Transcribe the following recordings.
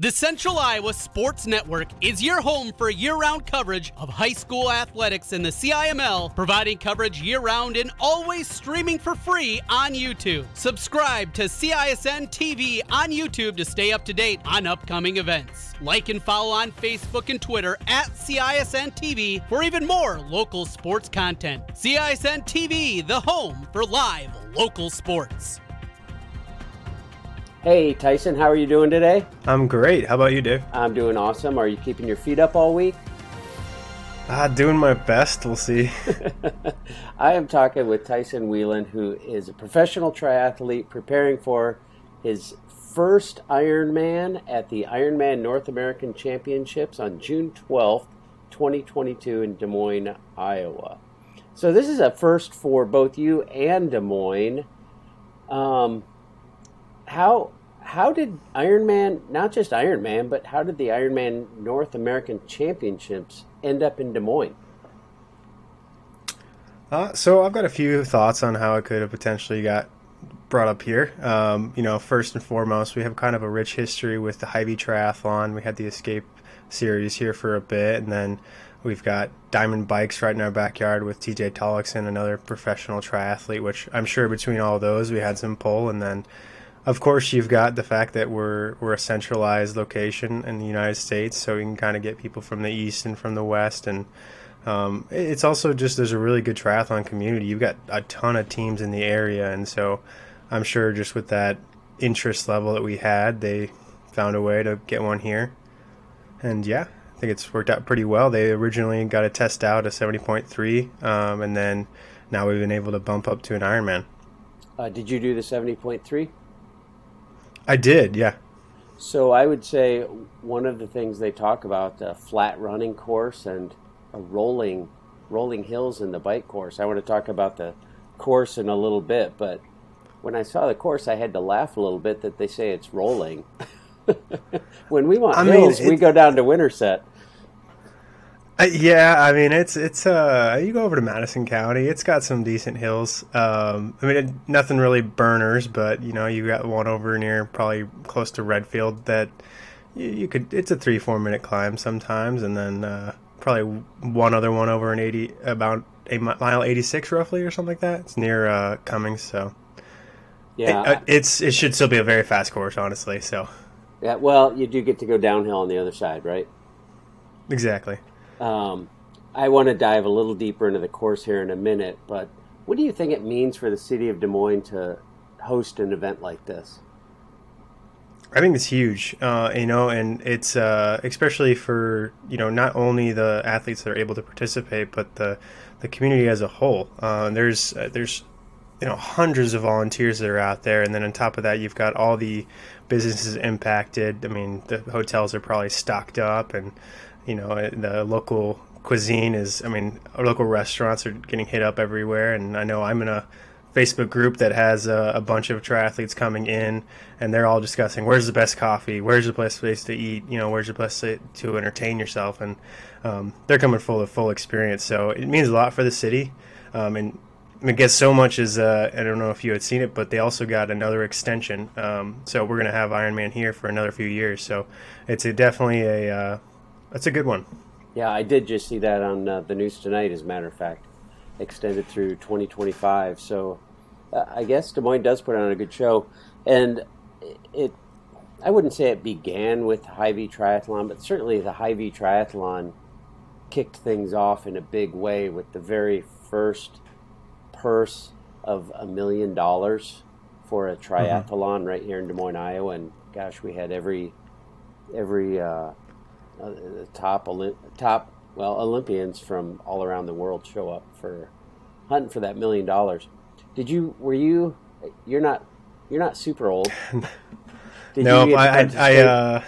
The Central Iowa Sports Network is your home for year round coverage of high school athletics in the CIML, providing coverage year round and always streaming for free on YouTube. Subscribe to CISN TV on YouTube to stay up to date on upcoming events. Like and follow on Facebook and Twitter at CISN TV for even more local sports content. CISN TV, the home for live local sports. Hey, Tyson, how are you doing today? I'm great. How about you, Dave? I'm doing awesome. Are you keeping your feet up all week? Ah, doing my best. We'll see. I am talking with Tyson Wieland, who is a professional triathlete preparing for his first Ironman at the Ironman North American Championships on June 12th, 2022, in Des Moines, Iowa. So, this is a first for both you and Des Moines. Um, how how did Ironman, not just Ironman, but how did the Ironman North American Championships end up in Des Moines? Uh, so I've got a few thoughts on how it could have potentially got brought up here. Um, you know, first and foremost, we have kind of a rich history with the Hy-Vee Triathlon. We had the Escape series here for a bit, and then we've got Diamond Bikes right in our backyard with TJ Tollakson, another professional triathlete. Which I'm sure between all those, we had some pull, and then of course, you've got the fact that we're we're a centralized location in the United States, so we can kind of get people from the east and from the west, and um, it's also just there's a really good triathlon community. You've got a ton of teams in the area, and so I'm sure just with that interest level that we had, they found a way to get one here, and yeah, I think it's worked out pretty well. They originally got a test out a 70.3, um, and then now we've been able to bump up to an Ironman. Uh, did you do the 70.3? I did, yeah. So I would say one of the things they talk about the flat running course and a rolling rolling hills in the bike course. I want to talk about the course in a little bit, but when I saw the course, I had to laugh a little bit that they say it's rolling. when we want I hills, mean, we go down to Winterset. Uh, yeah, I mean it's it's uh you go over to Madison County, it's got some decent hills. Um, I mean it, nothing really burners, but you know you got one over near probably close to Redfield that you, you could. It's a three four minute climb sometimes, and then uh, probably one other one over an eighty about a mile eighty six roughly or something like that. It's near uh, Cummings, so yeah, it, uh, it's it should still be a very fast course, honestly. So yeah, well, you do get to go downhill on the other side, right? Exactly. Um, I want to dive a little deeper into the course here in a minute, but what do you think it means for the city of Des Moines to host an event like this? I think it's huge, uh, you know, and it's uh, especially for you know not only the athletes that are able to participate, but the the community as a whole. Uh, there's uh, there's you know hundreds of volunteers that are out there, and then on top of that, you've got all the businesses impacted. I mean, the hotels are probably stocked up, and you know the local cuisine is i mean local restaurants are getting hit up everywhere and i know i'm in a facebook group that has a, a, bunch of triathletes coming in and they're all discussing where's the best coffee? Where's the best place to eat? You know where's the best to, to entertain yourself? And um, they're coming full of full experience. So it means a lot for the city. Um, and I guess so much is uh, I don't know if you had seen it, but they also got another extension. Um, so we're gonna have Ironman here for another few years. So it's a, definitely a uh, that's a good one. Yeah, I did just see that on uh, the news tonight. As a matter of fact, extended through 2025. So uh, I guess Des Moines does put on a good show, and it. I wouldn't say it began with Hy-Vee Triathlon, but certainly the Hy-Vee Triathlon kicked things off in a big way with the very first purse of a million dollars for a mm-hmm. triathlon mm-hmm. right here in Des Moines, Iowa. And gosh, we had every every uh, uh, top top well Olympians from all around the world show up for hunting for that million dollars. Did you? Were you? You're not. You're not super old. no, I, I, I uh,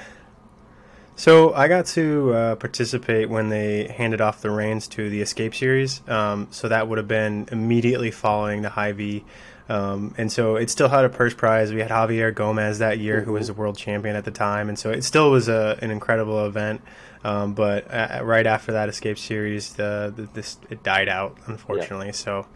so I got to uh, participate when they handed off the reins to the Escape series. Um, so that would have been immediately following the Hy-Vee um, and so it still had a purse prize. We had Javier Gomez that year, who was a world champion at the time, and so it still was a, an incredible event. Um, but uh, right after that Escape series, the, the, this it died out unfortunately. Yeah. So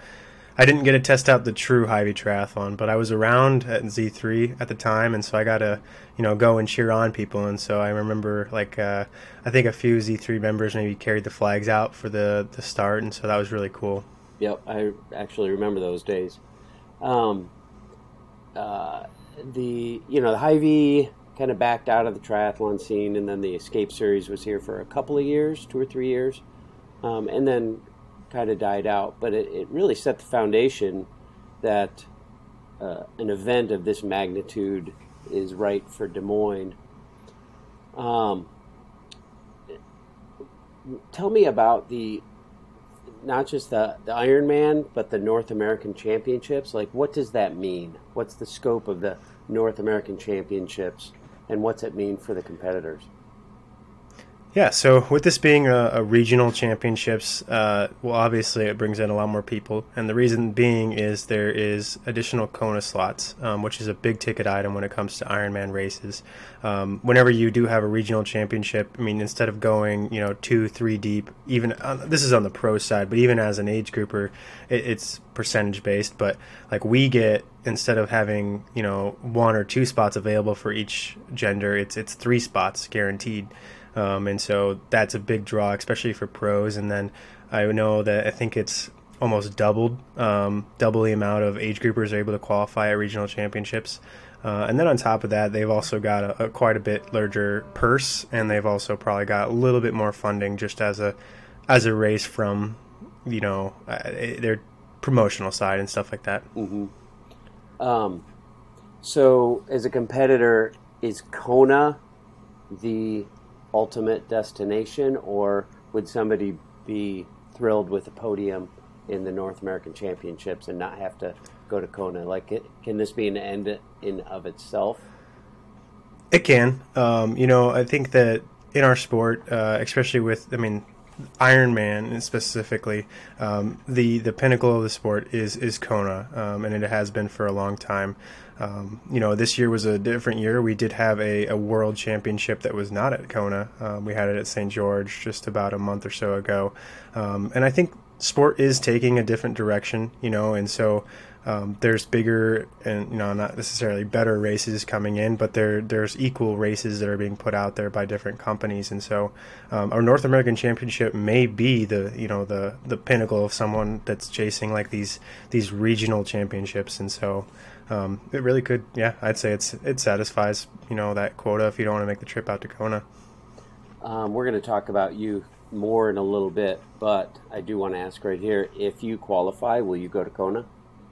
I didn't get to test out the true Hy-Vee triathlon, but I was around at Z3 at the time, and so I got to, you know, go and cheer on people. And so I remember, like, uh, I think a few Z3 members maybe carried the flags out for the the start, and so that was really cool. Yep, I actually remember those days. Um, uh, the you know the Hy-Vee kind of backed out of the triathlon scene, and then the Escape Series was here for a couple of years, two or three years, um, and then kind of died out. But it, it really set the foundation that uh, an event of this magnitude is right for Des Moines. Um, tell me about the not just the, the Ironman, but the North American Championships. Like, what does that mean? What's the scope of the North American Championships, and what's it mean for the competitors? Yeah, so with this being a, a regional championships, uh, well, obviously it brings in a lot more people, and the reason being is there is additional Kona slots, um, which is a big ticket item when it comes to Ironman races. Um, whenever you do have a regional championship, I mean, instead of going, you know, two, three deep, even uh, this is on the pro side, but even as an age grouper, it, it's percentage based. But like we get instead of having you know one or two spots available for each gender, it's it's three spots guaranteed. Um, and so that's a big draw, especially for pros. And then I know that I think it's almost doubled, um, double the amount of age groupers are able to qualify at regional championships. Uh, and then on top of that, they've also got a, a, quite a bit larger purse, and they've also probably got a little bit more funding just as a as a race from you know uh, their promotional side and stuff like that. Mm-hmm. Um, so as a competitor, is Kona the ultimate destination, or would somebody be thrilled with a podium in the North American Championships and not have to go to Kona? Like, it, can this be an end in of itself? It can. Um, you know, I think that in our sport, uh, especially with, I mean, Ironman specifically, um, the the pinnacle of the sport is is Kona, um, and it has been for a long time. Um, you know, this year was a different year. We did have a, a world championship that was not at Kona. Um, we had it at St. George just about a month or so ago, um, and I think sport is taking a different direction. You know, and so um, there's bigger and you know not necessarily better races coming in, but there there's equal races that are being put out there by different companies, and so um, our North American Championship may be the you know the the pinnacle of someone that's chasing like these these regional championships, and so um, it really could yeah I'd say it's it satisfies you know that quota if you don't want to make the trip out to Kona. Um, we're going to talk about you more in a little bit, but I do want to ask right here: if you qualify, will you go to Kona?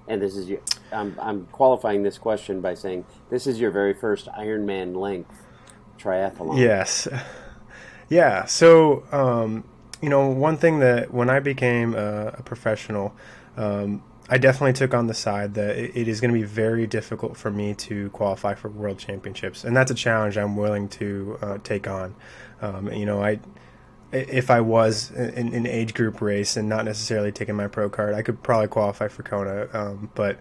And this is your, I'm, I'm qualifying this question by saying this is your very first Ironman length triathlon. Yes. Yeah. So, um, you know, one thing that when I became a, a professional, um, I definitely took on the side that it, it is going to be very difficult for me to qualify for world championships, and that's a challenge I'm willing to uh, take on. Um, you know, I if I was in an age group race and not necessarily taking my pro card, I could probably qualify for Kona. Um, but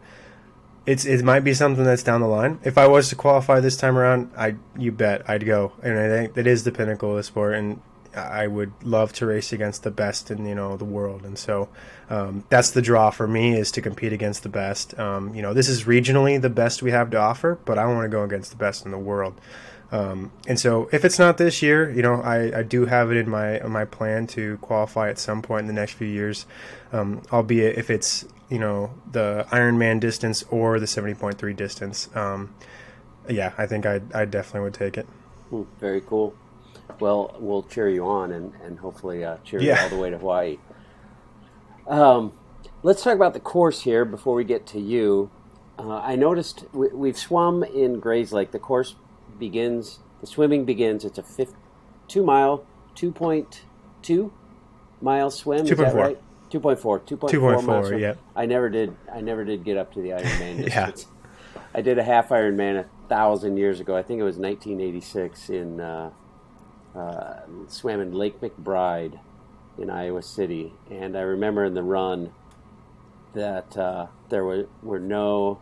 it's it might be something that's down the line. If I was to qualify this time around, I you bet I'd go. And I think that is the pinnacle of the sport, and I would love to race against the best in you know the world. And so um, that's the draw for me is to compete against the best. Um, you know, this is regionally the best we have to offer, but I want to go against the best in the world. Um, and so, if it's not this year, you know, I, I do have it in my in my plan to qualify at some point in the next few years, um, albeit if it's you know the Ironman distance or the seventy point three distance. Um, yeah, I think I I definitely would take it. Hmm, very cool. Well, we'll cheer you on and and hopefully uh, cheer yeah. you all the way to Hawaii. Um, let's talk about the course here before we get to you. Uh, I noticed we, have swum in Grays Lake. The course begins, the swimming begins. It's a fifth, two mile, 2.2 mile swim. 2. Is that 4. right? 2.4, 2.4, 2.4 mile. Yeah. I never did, I never did get up to the Ironman distance. yeah. I did a half Ironman a thousand years ago. I think it was 1986 in, uh, uh, swam in Lake McBride in Iowa City. And I remember in the run that uh, there were, were no,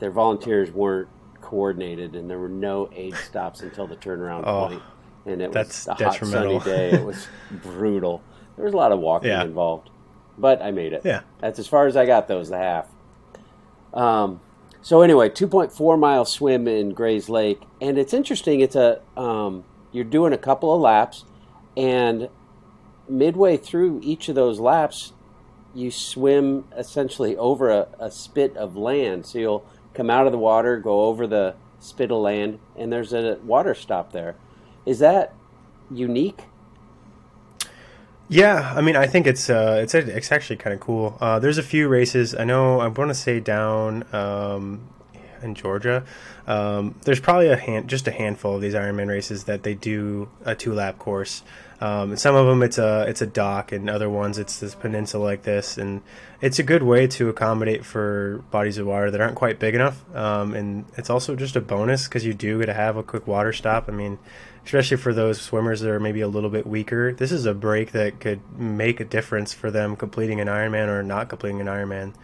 their volunteers weren't coordinated, and there were no aid stops until the turnaround oh, point. And it was a hot sunny day. It was brutal. There was a lot of walking yeah. involved. but I made it. Yeah. That's as far as I got, those the half. Um, so anyway, 2.4 mile swim in Gray's Lake, and it's interesting. It's a um, you're doing a couple of laps, and midway through each of those laps, you swim essentially over a, a spit of land. So you'll come out of the water, go over the spit of land, and there's a water stop there. Is that unique? Yeah, I mean, I think it's uh, it's it's actually kind of cool. Uh, there's a few races. I know I want to say down um, in Georgia. Um, there's probably a hand, just a handful of these Ironman races that they do a two lap course. Um, some of them it's a it's a dock, and other ones it's this peninsula like this, and it's a good way to accommodate for bodies of water that aren't quite big enough. Um, and it's also just a bonus because you do get to have a quick water stop. I mean, especially for those swimmers that are maybe a little bit weaker, this is a break that could make a difference for them completing an Ironman or not completing an Ironman.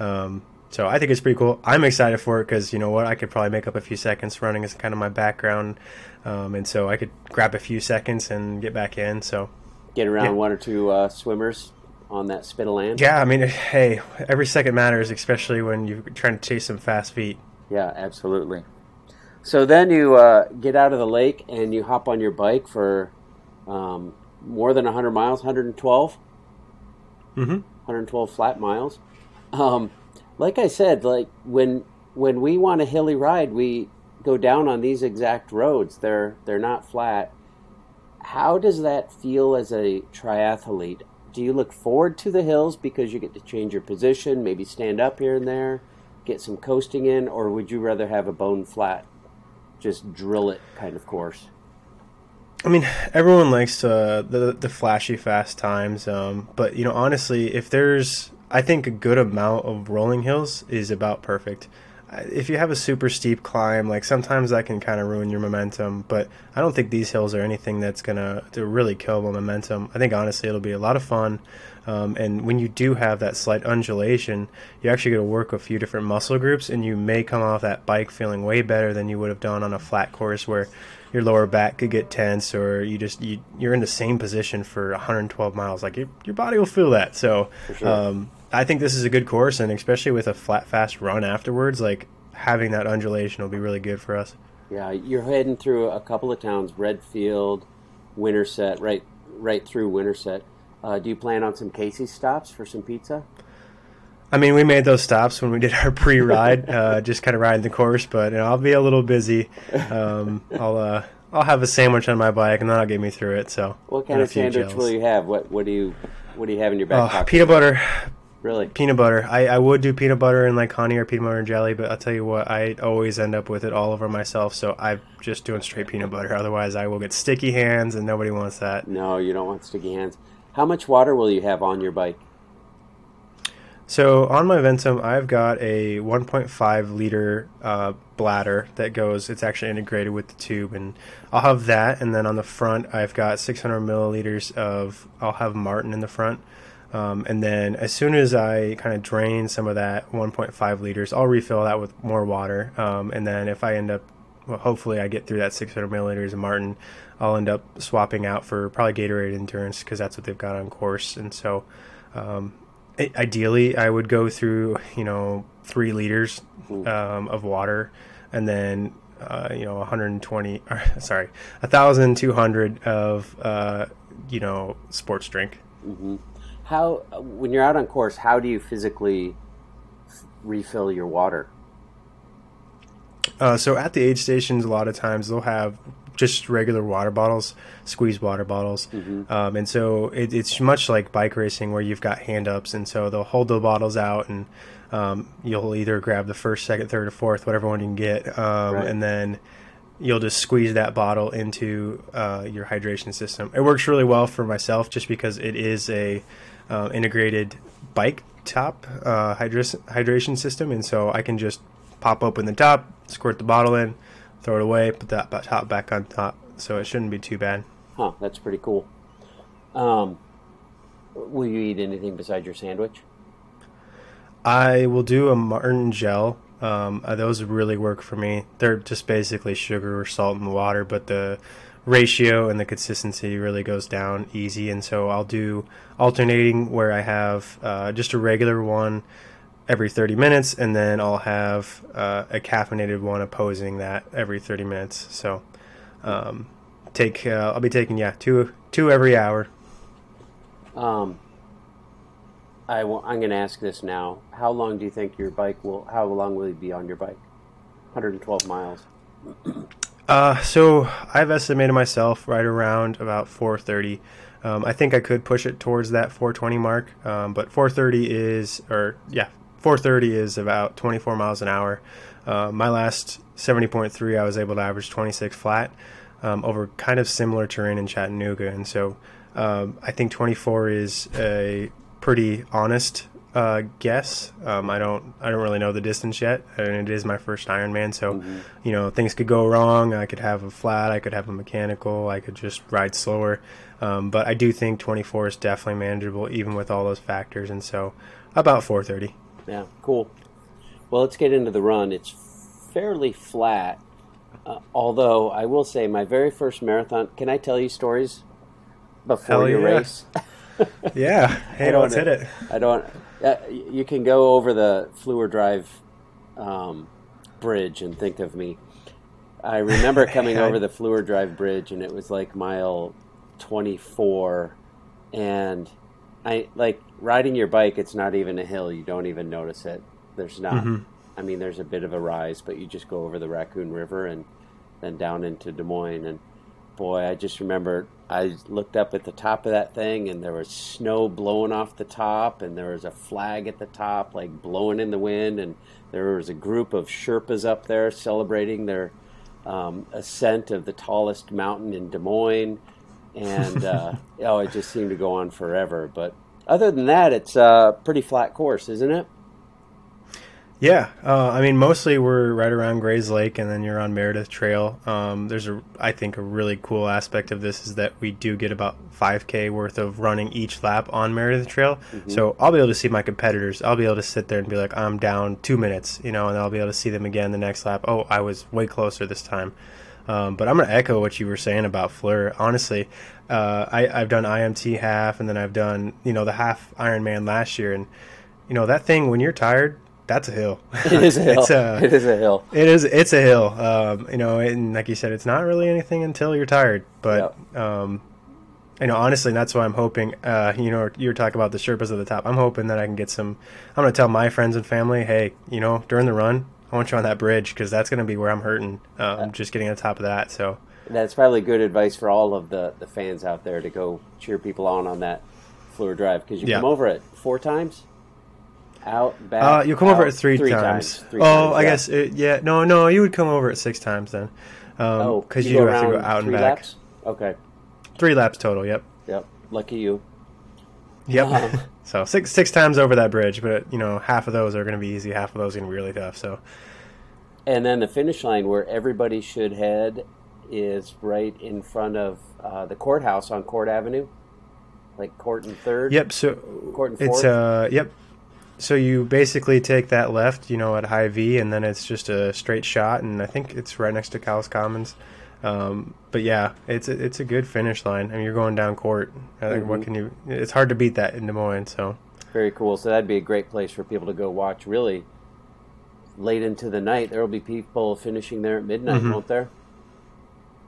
Um, so I think it's pretty cool. I'm excited for it because you know what, I could probably make up a few seconds running is kind of my background, um, and so I could grab a few seconds and get back in. So Get around Yeah. one or two uh, swimmers on that spit of land. yeah, I mean, hey, every second matters, especially when you're trying to chase some fast feet. Yeah, absolutely. So then you uh, get out of the lake and you hop on your bike for um, more than 100 miles, 112? Mm-hmm. 112 flat miles. Um, like I said, like when when we want a hilly ride, we go down on these exact roads. They're they're not flat. How does that feel as a triathlete? Do you look forward to the hills because you get to change your position, maybe stand up here and there, get some coasting in, or would you rather have a bone flat, just drill it kind of course? I mean, everyone likes uh, the the flashy fast times, um, but you know, honestly, if there's, I think a good amount of rolling hills is about perfect. If you have a super steep climb, like sometimes that can kind of ruin your momentum, but I don't think these hills are anything that's gonna to really kill my momentum. I think honestly, it'll be a lot of fun. Um, and when you do have that slight undulation, you actually get to work a few different muscle groups, and you may come off that bike feeling way better than you would have done on a flat course where your lower back could get tense, or you just you, you're in the same position for 112 miles. Like your your body will feel that. So sure. um, I think this is a good course, and especially with a flat fast run afterwards, like having that undulation will be really good for us. Yeah, you're heading through a couple of towns: Redfield, Winterset, right, right through Winterset. Uh, do you plan on some Casey's stops for some pizza? I mean, we made those stops when we did our pre-ride, uh, just kind of riding the course. But you know, I'll be a little busy. Um, I'll uh, I'll have a sandwich on my bike, and that'll get me through it. So, What kind of sandwich gels. will you have? What What do you What do you have in your back Oh, pocket? peanut butter, Really? peanut butter. I, I would do peanut butter and like honey or peanut butter and jelly, but I'll tell you what, I always end up with it all over myself. So I'm just doing straight peanut butter. Otherwise, I will get sticky hands, and nobody wants that. No, you don't want sticky hands. How much water will you have on your bike? So on my Ventum, I've got a 1.5 liter uh, bladder that goes. It's actually integrated with the tube, and I'll have that. And then on the front, I've got 600 milliliters of. I'll have Maurten in the front, um, and then as soon as I kind of drain some of that 1.5 liters, I'll refill that with more water. Um, and then if I end up, well, hopefully I get through that 600 milliliters of Maurten, I'll end up swapping out for probably Gatorade Endurance because that's what they've got on course. And so. Um, I- ideally i would go through you know three liters um, of water and then uh, you know 120 or, sorry 1200 of uh, you know sports drink How when you're out on course, how do you physically f- refill your water? uh, so at the aid stations a lot of times they'll have just regular water bottles squeeze water bottles um, and so it, it's much like bike racing where you've got hand ups and so they'll hold the bottles out and um, you'll either grab the first second third or fourth whatever one you can get um, Right. and then you'll just squeeze that bottle into uh, your hydration system. It works really well for myself just because it is a uh, integrated bike top uh, hydras- hydration system, and so I can just pop open the top, squirt the bottle in, throw it away, put that top back on top. So it shouldn't be too bad. Huh, that's pretty cool. Um, will you eat anything besides your sandwich? I will do a Maurten gel. Um, uh, those really work for me. They're just basically sugar or salt the water, but the ratio and the consistency really goes down easy. And so I'll do alternating where I have uh, just a regular one every 30 minutes, and then I'll have uh, a caffeinated one opposing that every 30 minutes. So um, take uh, I'll be taking yeah two two every hour. Um, I'm going to ask this now. How long do you think your bike will? How long will you be on your bike? 112 miles. Uh, so I've estimated myself right around about 430. Um, I think I could push it towards that 420 mark, um, but 430 is, or yeah, 430 is about 24 miles an hour. Uh, my last 70.3, I was able to average 26 flat um, over kind of similar terrain in Chattanooga, and so um, I think 24 is a pretty honest uh, guess. Um, I don't I don't really know the distance yet, and it is my first Ironman, so mm-hmm. you know things could go wrong. I could have a flat, I could have a mechanical, I could just ride slower. Um, but I do think 24 is definitely manageable, even with all those factors, and so about 430. Yeah, cool. Well, let's get into the run. It's fairly flat, uh, although I will say my very first marathon. Can I tell you stories before Hell your yeah. race? yeah. Hey, let's hit it. I don't. Uh, you can go over the Fleur Drive um, bridge and think of me. I remember coming over the Fleur Drive bridge, and it was like mile twenty-four, and I like riding your bike. It's not even a hill; you don't even notice it. There's not. Mm-hmm. I mean, there's a bit of a rise, but you just go over the Raccoon River and then down into Des Moines. And boy, I just remember I looked up at the top of that thing, and there was snow blowing off the top, and there was a flag at the top, like blowing in the wind, and there was a group of Sherpas up there celebrating their um, ascent of the tallest mountain in Des Moines and uh, oh, it just seemed to go on forever. But other than that, it's a pretty flat course, isn't it? Yeah, uh, I mean, mostly we're right around Gray's Lake, and then you're on Meredith Trail. Um, there's a, I think, a really cool aspect of this is that we do get about 5k worth of running each lap on Meredith Trail. Mm-hmm. So I'll be able to see my competitors. I'll be able to sit there and be like, I'm down two minutes, you know, and I'll be able to see them again the next lap. Oh, I was way closer this time. Um, but I'm going to echo what you were saying about Fleur. Honestly, uh, I, have done IMT half, and then I've done you know the half Ironman last year, and you know that thing when you're tired, that's a hill. It is a hill. Uh, it is a hill. It is. It's a hill. Um, you know, and like you said, it's not really anything until you're tired. But yep. um, you know, honestly, that's why I'm hoping. Uh, you know, you were talking about the Sherpas at the top. I'm hoping that I can get some. I'm going to tell my friends and family, hey, you know, during the run, I want you on that bridge because that's going to be where I'm hurting. Um, just getting on top of that. So that's probably good advice for all of the, the fans out there to go cheer people on on that Fleur Drive because you yeah. come over it four times. Out back. Uh, you come out, over it three, three times. times. Three oh, times, I yeah. guess it, yeah. No, no, you would come over it six times then. Um, oh, because you, you have to go out and back. Laps? Okay. Three laps total. Yep. Yep. Lucky you. Yep. Um, so six six times over that bridge, but you know half of those are going to be easy, half of those are going to be really tough. So. And then the finish line where everybody should head is right in front of uh, the courthouse on Court Avenue, like Court and Third. Yep. So Court and Fourth. It's uh yep. So you basically take that left, you know, at Hy-Vee, and then it's just a straight shot, and I think it's right next to Cowles Commons. Um, but yeah, it's a, it's a good finish line. I mean, you're going down court. Mm-hmm. What can you? It's hard to beat that in Des Moines. So very cool. So that'd be a great place for people to go watch. Really, late into the night, there will be people finishing there at midnight, mm-hmm. won't there?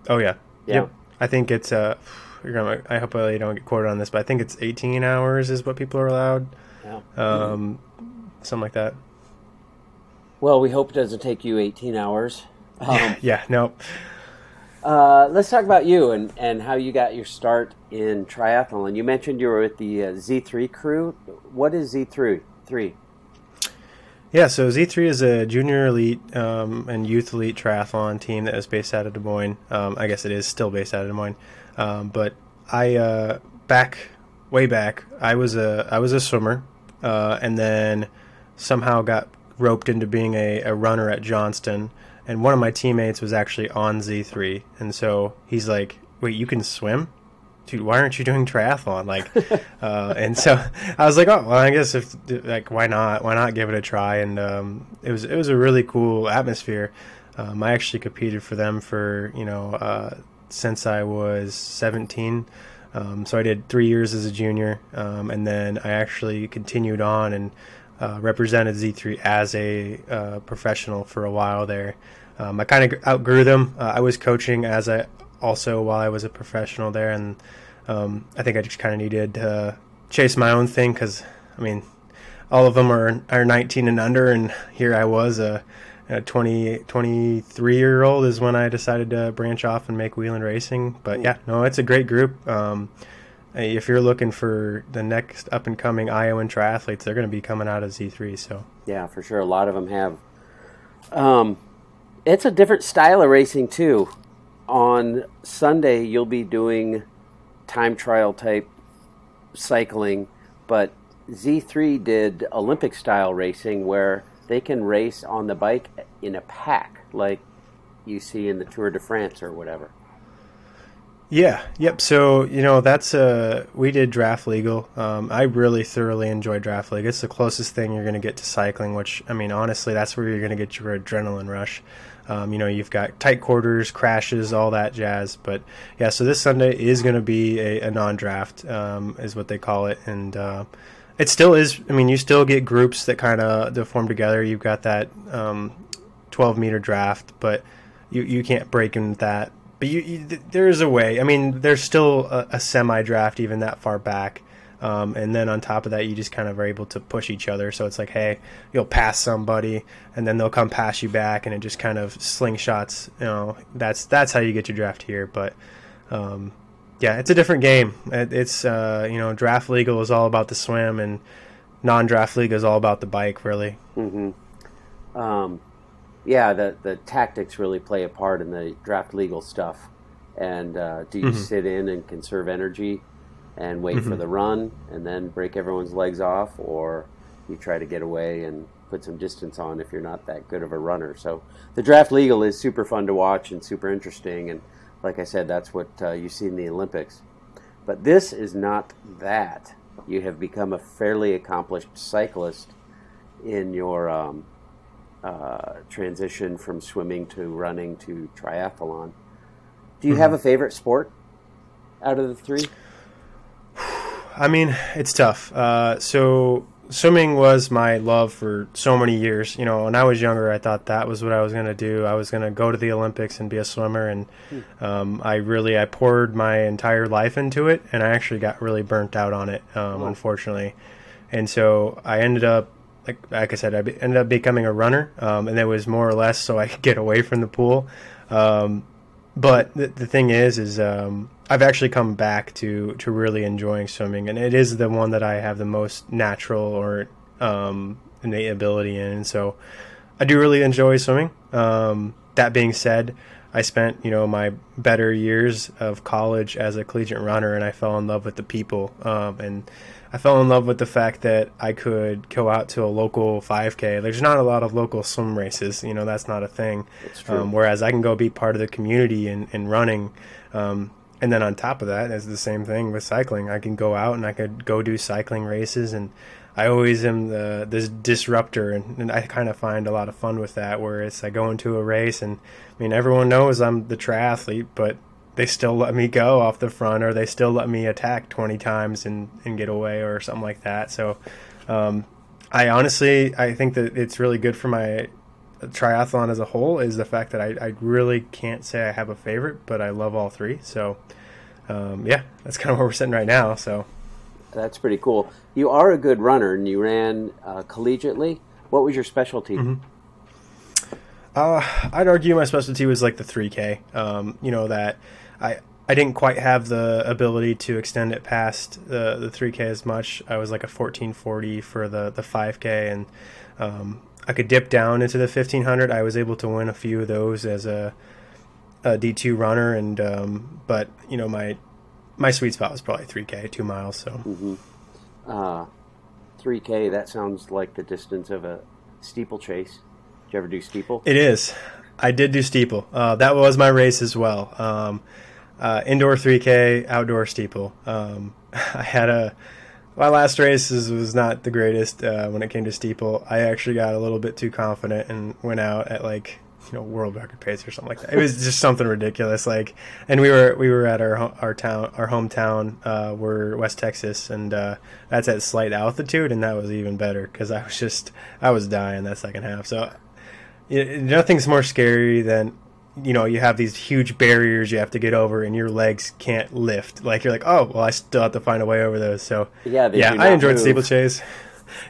Oh yeah. yeah. Yep. I think it's uh, gonna, I hope I don't get quoted on this, but I think it's 18 hours is what people are allowed. Yeah. Um, something like that. Well, we hope it doesn't take you 18 hours. Um, yeah. Yeah. No. Uh, let's talk about you and, and how you got your start in triathlon. You mentioned you were with the uh, Z3 crew. What is Z3? Three. Yeah, so Z3 is a junior elite um, and youth elite triathlon team that is based out of Des Moines. Um, I guess it is still based out of Des Moines, um, but I uh, back way back I was a I was a swimmer, uh, and then somehow got roped into being a, a runner at Johnston. And one of my teammates was actually on Z3, and so he's like, "Wait, you can swim?" dude, why aren't you doing triathlon? Like, uh, and so I was like, oh, well, I guess if like, why not? Why not give it a try? And um, it was it was a really cool atmosphere. Um, I actually competed for them for you know uh, since I was 17. Um, so I did three years as a junior, um, and then I actually continued on and uh, represented Z3 as a uh, professional for a while there. Um, I kind of outgrew them. Uh, I was coaching as I also while I was a professional there, and um, I think I just kind of needed to chase my own thing because I mean, all of them are are 19 and under, and here I was a, a 20 23 year old is when I decided to branch off and make wheeling racing. But yeah, no, it's a great group. Um, if you're looking for the next up and coming Iowan triathletes, they're going to be coming out of Z3. So yeah, for sure, a lot of them have. Um, it's a different style of racing too. On Sunday, you'll be doing time trial type cycling, but Z3 did Olympic style racing where they can race on the bike in a pack, like you see in the Tour de France or whatever. Yeah, yep. So you know that's uh we did draft legal. Um, I really thoroughly enjoy draft legal. It's the closest thing you're going to get to cycling, which I mean honestly, that's where you're going to get your adrenaline rush. Um, you know, you've got tight quarters, crashes, all that jazz. But yeah, so this Sunday is going to be a, a non-draft, um, is what they call it, and uh, it still is. I mean, you still get groups that kind of form together. You've got that um, 12 meter draft, but you you can't break in that but you, you, there is a way. I mean, there's still a, a semi draft even that far back. Um, and then on top of that, you just kind of are able to push each other. So it's like, hey, you'll pass somebody, and then they'll come pass you back, and it just kind of slingshots. You know, that's that's how you get your draft here. But um, yeah, it's a different game. It's uh, you know, draft legal is all about the swim, and non-draft legal is all about the bike, really. Mm-hmm. Um, yeah, the the tactics really play a part in the draft legal stuff. And uh, do you mm-hmm. sit in and conserve energy and wait mm-hmm. for the run and then break everyone's legs off, or you try to get away and put some distance on if you're not that good of a runner? So the draft legal is super fun to watch and super interesting. And like I said, that's what uh, you see in the Olympics. But this is not that. You have become a fairly accomplished cyclist in your um, uh, transition from swimming to running to triathlon. Do you mm-hmm. have a favorite sport out of the three? I mean, it's tough. Uh, so swimming was my love for so many years. You know, when I was younger, I thought that was what I was going to do. I was going to go to the Olympics and be a swimmer, and hmm. um, I really I poured my entire life into it, and I actually got really burnt out on it, um, oh. unfortunately. And so I ended up like like I said, I be, ended up becoming a runner, um, and that was more or less so I could get away from the pool. Um, but the, the thing is, is um, I've actually come back to to really enjoying swimming, and it is the one that I have the most natural or um, innate ability in. And so I do really enjoy swimming. Um, that being said, I spent you know my better years of college as a collegiate runner, and I fell in love with the people um, and I fell in love with the fact that I could go out to a local 5K. There's not a lot of local swim races, you know, that's not a thing. Um, whereas I can go be part of the community in, in running. Um, and then on top of that, it's the same thing with cycling. I can go out and I could go do cycling races, and I always am the this disruptor, and, and I kind of find a lot of fun with that. Where it's I go into a race, and I mean everyone knows I'm the triathlete, but they still let me go off the front or they still let me attack 20 times and, and get away or something like that. So um, I honestly, I think that it's really good for my triathlon as a whole is the fact that I, I really can't say I have a favorite, but I love all three. So um, yeah, that's kind of where we're sitting right now. So that's pretty cool. You are a good runner and you ran uh, collegiately. What was your specialty? Mm-hmm. Uh, I'd argue my specialty was like the 3K. Um, you know that I I didn't quite have the ability to extend it past the the 3K as much. I was like a 1440 for the the 5K, and um, I could dip down into the 1500. I was able to win a few of those as a a D2 runner, and um, but you know my my sweet spot was probably 3K, two miles. So. Mm-hmm. Uh, 3K. That sounds like the distance of a steeplechase. Did you ever do steeple? It is. I did do steeple. Uh, that was my race as well. Um, uh, indoor 3K, outdoor steeple. Um, I had a my last race was not the greatest uh, when it came to steeple. I actually got a little bit too confident and went out at like you know world record pace or something like that. It was just something ridiculous. Like, and we were we were at our our town our hometown. Uh, we're West Texas, and uh, that's at slight altitude, and that was even better because I was just I was dying that second half. So, nothing's more scary than you know you have these huge barriers you have to get over and your legs can't lift. Like you're like oh well i still have to find a way over those. So Yeah, yeah i enjoyed move. steeplechase.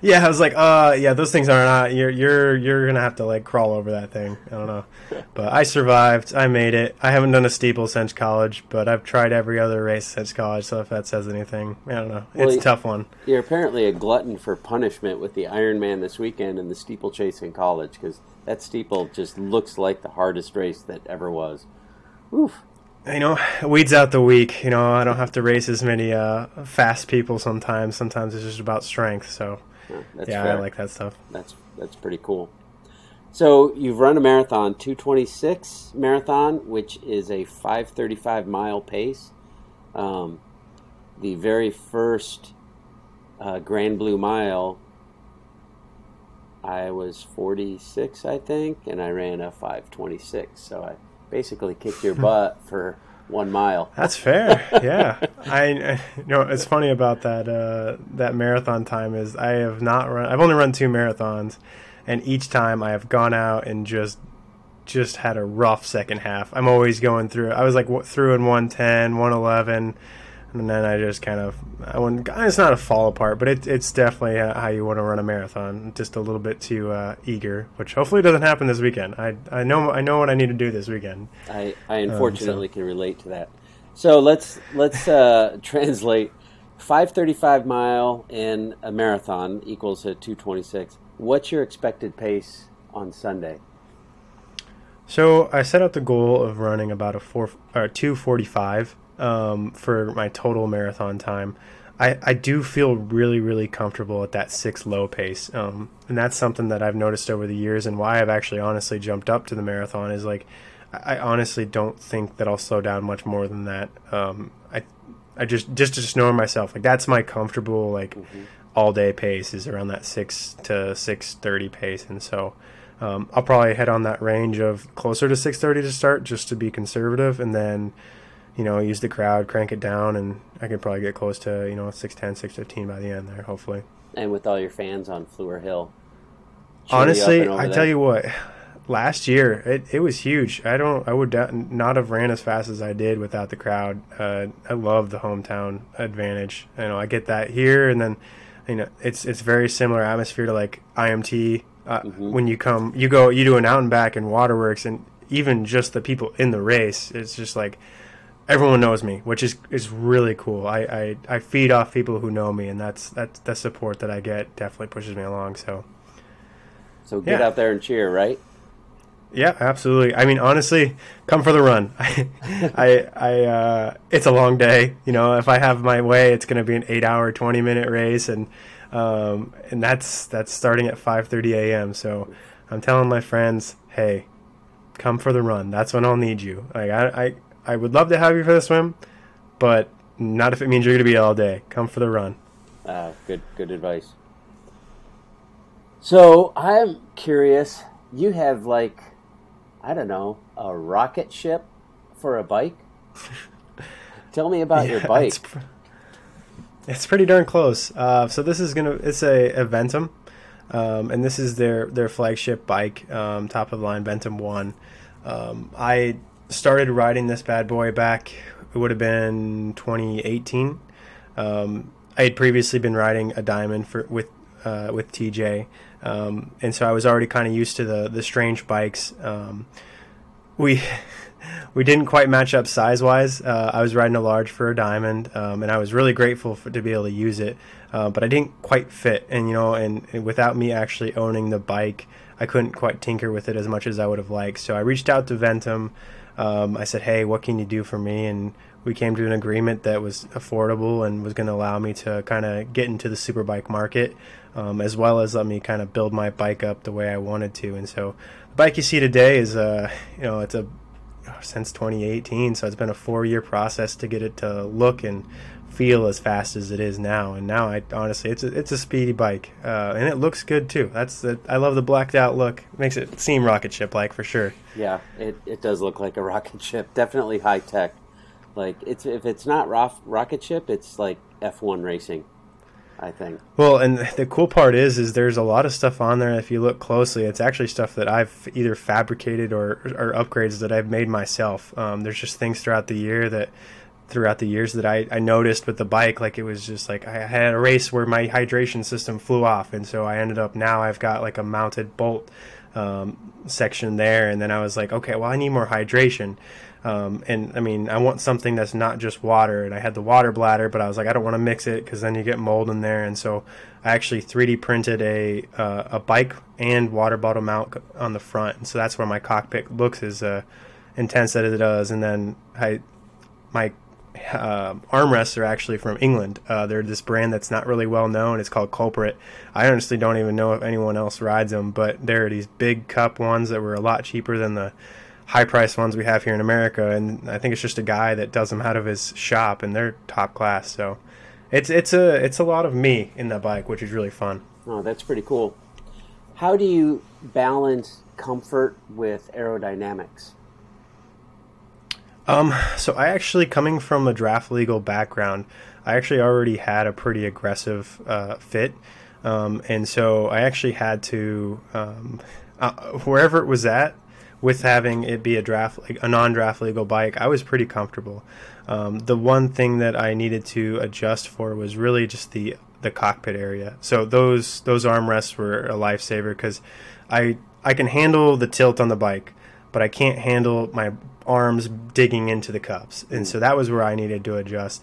Yeah i was like uh yeah those things are not you're you're you're gonna have to like crawl over that thing. I don't know. But i survived. I made it. I haven't done a steeple since college but i've tried every other race since college so if that says anything i don't know. Well, it's a tough one. You're apparently a glutton for punishment with the Ironman this weekend and the steeplechase in college because that steeple just looks like the hardest race that ever was. Oof. you know, weeds out the weak. You know, I don't have to race as many uh, fast people sometimes. Sometimes it's just about strength. So, Yeah, that's yeah, fair. I like that stuff. That's that's pretty cool. So you've run a marathon, 226 marathon, which is a 535 mile pace. Um, the very first uh, Grand Blue Mile, I was 46, I think, and I ran a 526. So I basically kicked your butt for one mile. That's fair. yeah, I you know it's funny about that uh, that marathon time is I have not run. I've only run two marathons, and each time I have gone out and just just had a rough second half. I'm always going through. I was like w- through in 110, 111, and then I just kind of I wouldn't. It's not a fall apart, but it, it's definitely uh, how you want to run a marathon. Just a little bit too uh, eager, which hopefully doesn't happen this weekend. I I know I know what I need to do this weekend. I, I unfortunately can relate to that. So let's let's uh, translate 535 mile in a marathon equals a 226. What's your expected pace on Sunday? So I set out the goal of running about a four or two forty five um, for my total marathon time. I, I do feel really really comfortable at that six low pace, um, and that's something that I've noticed over the years, and why I've actually honestly jumped up to the marathon is like I honestly don't think that I'll slow down much more than that. Um, I I just just just knowing myself like that's my comfortable like all day pace is around that six to six thirty pace, and so um, I'll probably head on that range of closer to six thirty to start, just to be conservative, and then you know use the crowd, crank it down, and I could probably get close to you know 610, 615 by the end there, hopefully. And with all your fans on Fleur Hill. cheer you up Honestly, I there. tell you what, last year it, it was huge. I don't, I would not have ran as fast as I did without the crowd. Uh, I love the hometown advantage. You know, I get that here, and then you know it's it's very similar atmosphere to like IMT. Uh, When you come, you go, you do an out and back in Waterworks, and even just the people in the race, it's just like everyone knows me, which is is really cool. I, I, I feed off people who know me, and that's that's the support that I get definitely pushes me along. So. So get Yeah. out there and cheer, right? Yeah, absolutely. I mean, honestly, come for the run. I, I, I uh, it's a long day. You know, if I have my way, it's going to be an eight-hour, twenty-minute race, and um, and that's that's starting at five thirty a.m. So I'm telling my friends, hey, come for the run. That's when I'll need you. Like I, I, I would love to have you for the swim, but not if it means you're going to be all day. Come for the run. Uh, good, good advice. So I'm curious. You have like, I don't know, a rocket ship for a bike. Tell me about your bike. It's, pr- it's pretty darn close. Uh, so this is gonna it's a Eventum, um, and this is their their flagship bike, um, top of the line Ventum One. Um, I started riding this bad boy back. It would have been 2018. Um, I had previously been riding a Diamond for with uh, with TJ, um, and so I was already kind of used to the the strange bikes. Um, we we didn't quite match up size wise. Uh, I was riding a large for a diamond, um, and I was really grateful for, to be able to use it. Uh, but I didn't quite fit, and you know, and, and without me actually owning the bike, I couldn't quite tinker with it as much as I would have liked. So I reached out to Ventum. Um, I said, "Hey, what can you do for me?" And we came to an agreement that was affordable and was going to allow me to kind of get into the superbike market, um, as well as let me kind of build my bike up the way I wanted to. And so, the bike you see today is a, you know, it's a since 2018. So it's been a four year process to get it to look and feel as fast as it is now. And now, I honestly, it's a, it's a speedy bike, uh, and it looks good too. That's the, I love the blacked out look. Makes it seem rocket ship like for sure. Yeah, it, it does look like a rocket ship. Definitely high tech. Like it's if it's not rock, rocket ship, it's like F1 racing. I think. Well, and the cool part is, is there's a lot of stuff on there. If you look closely, it's actually stuff that I've either fabricated or, or upgrades that I've made myself. Um, there's just things throughout the year that throughout the years that I, I noticed with the bike like it was just like I had a race where my hydration system flew off. And so I ended up now I've got like a mounted bolt um, section there. And then I was like okay well I need more hydration. Um, and I mean I want something that's not just water. And I had the water bladder but I was like I don't want to mix it because then you get mold in there. And so I actually 3D printed a uh, a bike and water bottle mount on the front. And so that's where my cockpit looks as uh, intense as it does. And then I my uh, armrests are actually from England. Uh, they're this brand that's not really well known. It's called Culprit. I honestly don't even know if anyone else rides them, but they're these big cup ones that were a lot cheaper than the high price ones we have here in America. And I think it's just a guy that does them out of his shop, and they're top class. So it's it's a it's a lot of me in that bike, which is really fun. Oh, that's pretty cool. How do you balance comfort with aerodynamics? Um, so I actually, coming from a draft legal background, I actually already had a pretty aggressive uh, fit, um, and so I actually had to um, uh, wherever it was at with having it be a draft like a non-draft legal bike. I was pretty comfortable. Um, the one thing that I needed to adjust for was really just the the cockpit area. So those those armrests were a lifesaver because I I can handle the tilt on the bike, but I can't handle my arms digging into the cups, and so that was where I needed to adjust.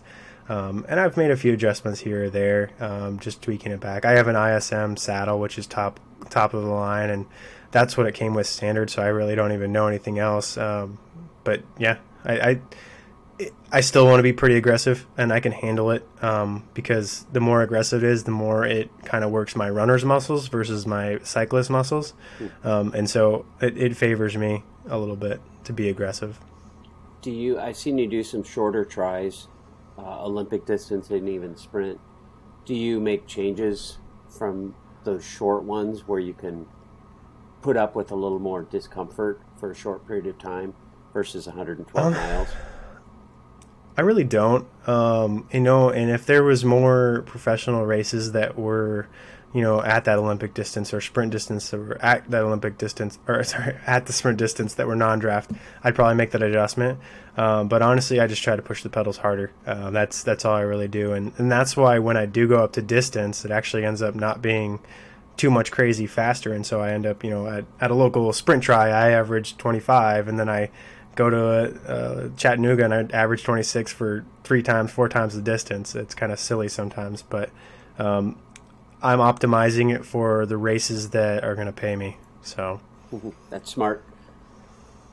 Um, and I've made a few adjustments here or there, um, just tweaking it back. I have an ISM saddle, which is top top of the line, and that's what it came with standard. So I really don't even know anything else. Um, but yeah, I, I I still want to be pretty aggressive, and I can handle it um, because the more aggressive it is, the more it kind of works my runner's muscles versus my cyclist muscles, hmm. um, and so it, it favors me a little bit to be aggressive. Do you? I've seen you do some shorter tries, uh, Olympic distance and even sprint. Do you make changes from those short ones where you can put up with a little more discomfort for a short period of time versus 112 um, miles? I really don't. Um, you know, and if there was more professional races that were you know, at that Olympic distance or sprint distance or at that Olympic distance or sorry, at the sprint distance that were non-draft, I'd probably make that adjustment. Um, but honestly, I just try to push the pedals harder. Uh, that's that's all I really do, and and that's why when I do go up to distance, it actually ends up not being too much crazy faster, and so I end up, you know, at, at a local sprint try, I average 25, and then I go to a, a Chattanooga and I average 26 for three times, four times the distance. It's kind of silly sometimes, but um, I'm optimizing it for the races that are going to pay me. So that's smart.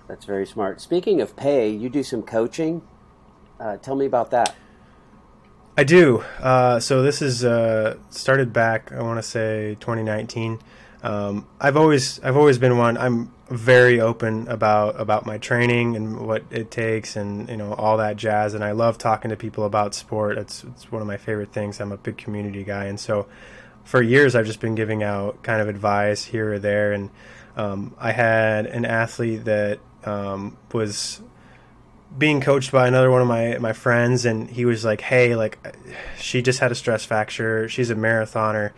That's very smart. Speaking of pay, you do some coaching. Uh, tell me about that. I do. Uh, so this is uh, started back. I want to say 2019. Um, I've always I've always been one. I'm very open about about my training and what it takes and you know all that jazz. And I love talking to people about sport. It's it's one of my favorite things. I'm a big community guy, and so for years I've just been giving out kind of advice here or there, and um, I had an athlete that um, was being coached by another one of my my friends, and he was like, "Hey, like, she just had a stress fracture. She's a marathoner.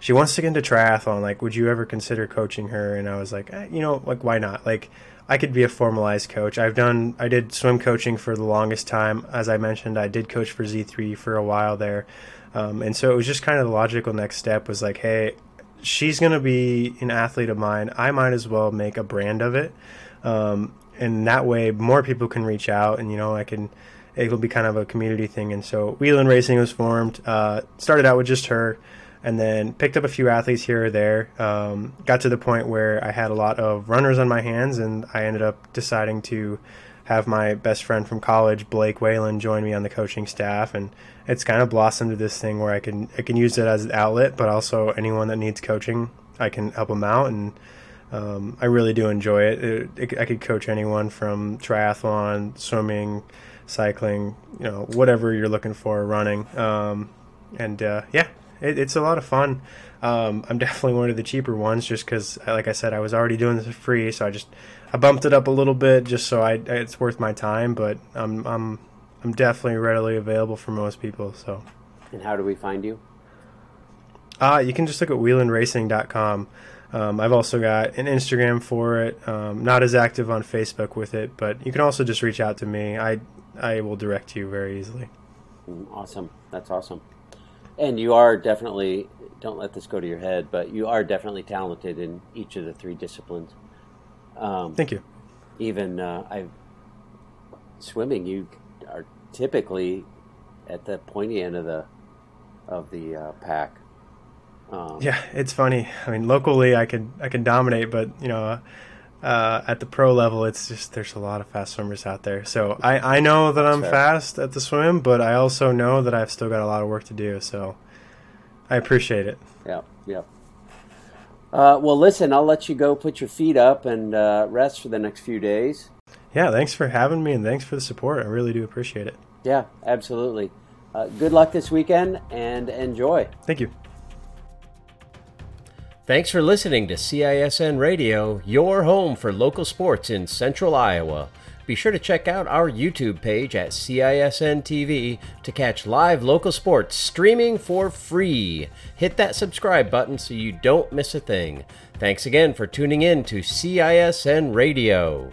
She wants to get into triathlon. Like, would you ever consider coaching her?" And I was like, eh, "You know, like, why not? Like." I could be a formalized coach. I've done, I did swim coaching for the longest time. As I mentioned, I did coach for Z3 for a while there. Um, and so it was just kind of the logical next step was like, hey, she's going to be an athlete of mine. I might as well make a brand of it. Um, and that way more people can reach out and, you know, I can, it'll be kind of a community thing. And so Wieland Racing was formed, uh, started out with just her and then picked up a few athletes here or there. Um, got to the point where I had a lot of runners on my hands and I ended up deciding to have my best friend from college, Blake Whalen, join me on the coaching staff, and it's kind of blossomed to this thing where I can I can use it as an outlet, but also anyone that needs coaching, I can help them out, and um, I really do enjoy it. It, it. I could coach anyone from triathlon, swimming, cycling, you know, whatever you're looking for, running. Um, and uh, yeah, it, it's a lot of fun. Um, I'm definitely one of the cheaper ones just because, like I said, I was already doing this for free, so I just I bumped it up a little bit just so I it's worth my time. But I'm I'm I'm definitely readily available for most people. So. And how do we find you? Uh, you can just look at wielandracing.com. Um, I've also got an Instagram for it. Um, not as active on Facebook with it, but you can also just reach out to me. I I will direct you very easily. Mm, awesome. That's awesome. And you are definitely don't let this go to your head, but you are definitely talented in each of the three disciplines. Um, Thank you. Even uh, I swimming, you are typically at the pointy end of the of the uh, pack. Um, yeah, it's funny. I mean, locally, I can I can dominate, but you know, uh, at the pro level, it's just there's a lot of fast swimmers out there. So I I know that I'm fast at the swim, but I also know that I've still got a lot of work to do. So I appreciate it. Yeah, yeah. Uh, well, listen, I'll let you go put your feet up and uh, rest for the next few days. Yeah, thanks for having me and thanks for the support. I really do appreciate it. Yeah, absolutely. Uh, good luck this weekend and enjoy. Thank you. Thanks for listening to CISN Radio, your home for local sports in central Iowa. Be sure to check out our YouTube page at CISN TV to catch live local sports streaming for free. Hit that subscribe button so you don't miss a thing. Thanks again for tuning in to CISN Radio.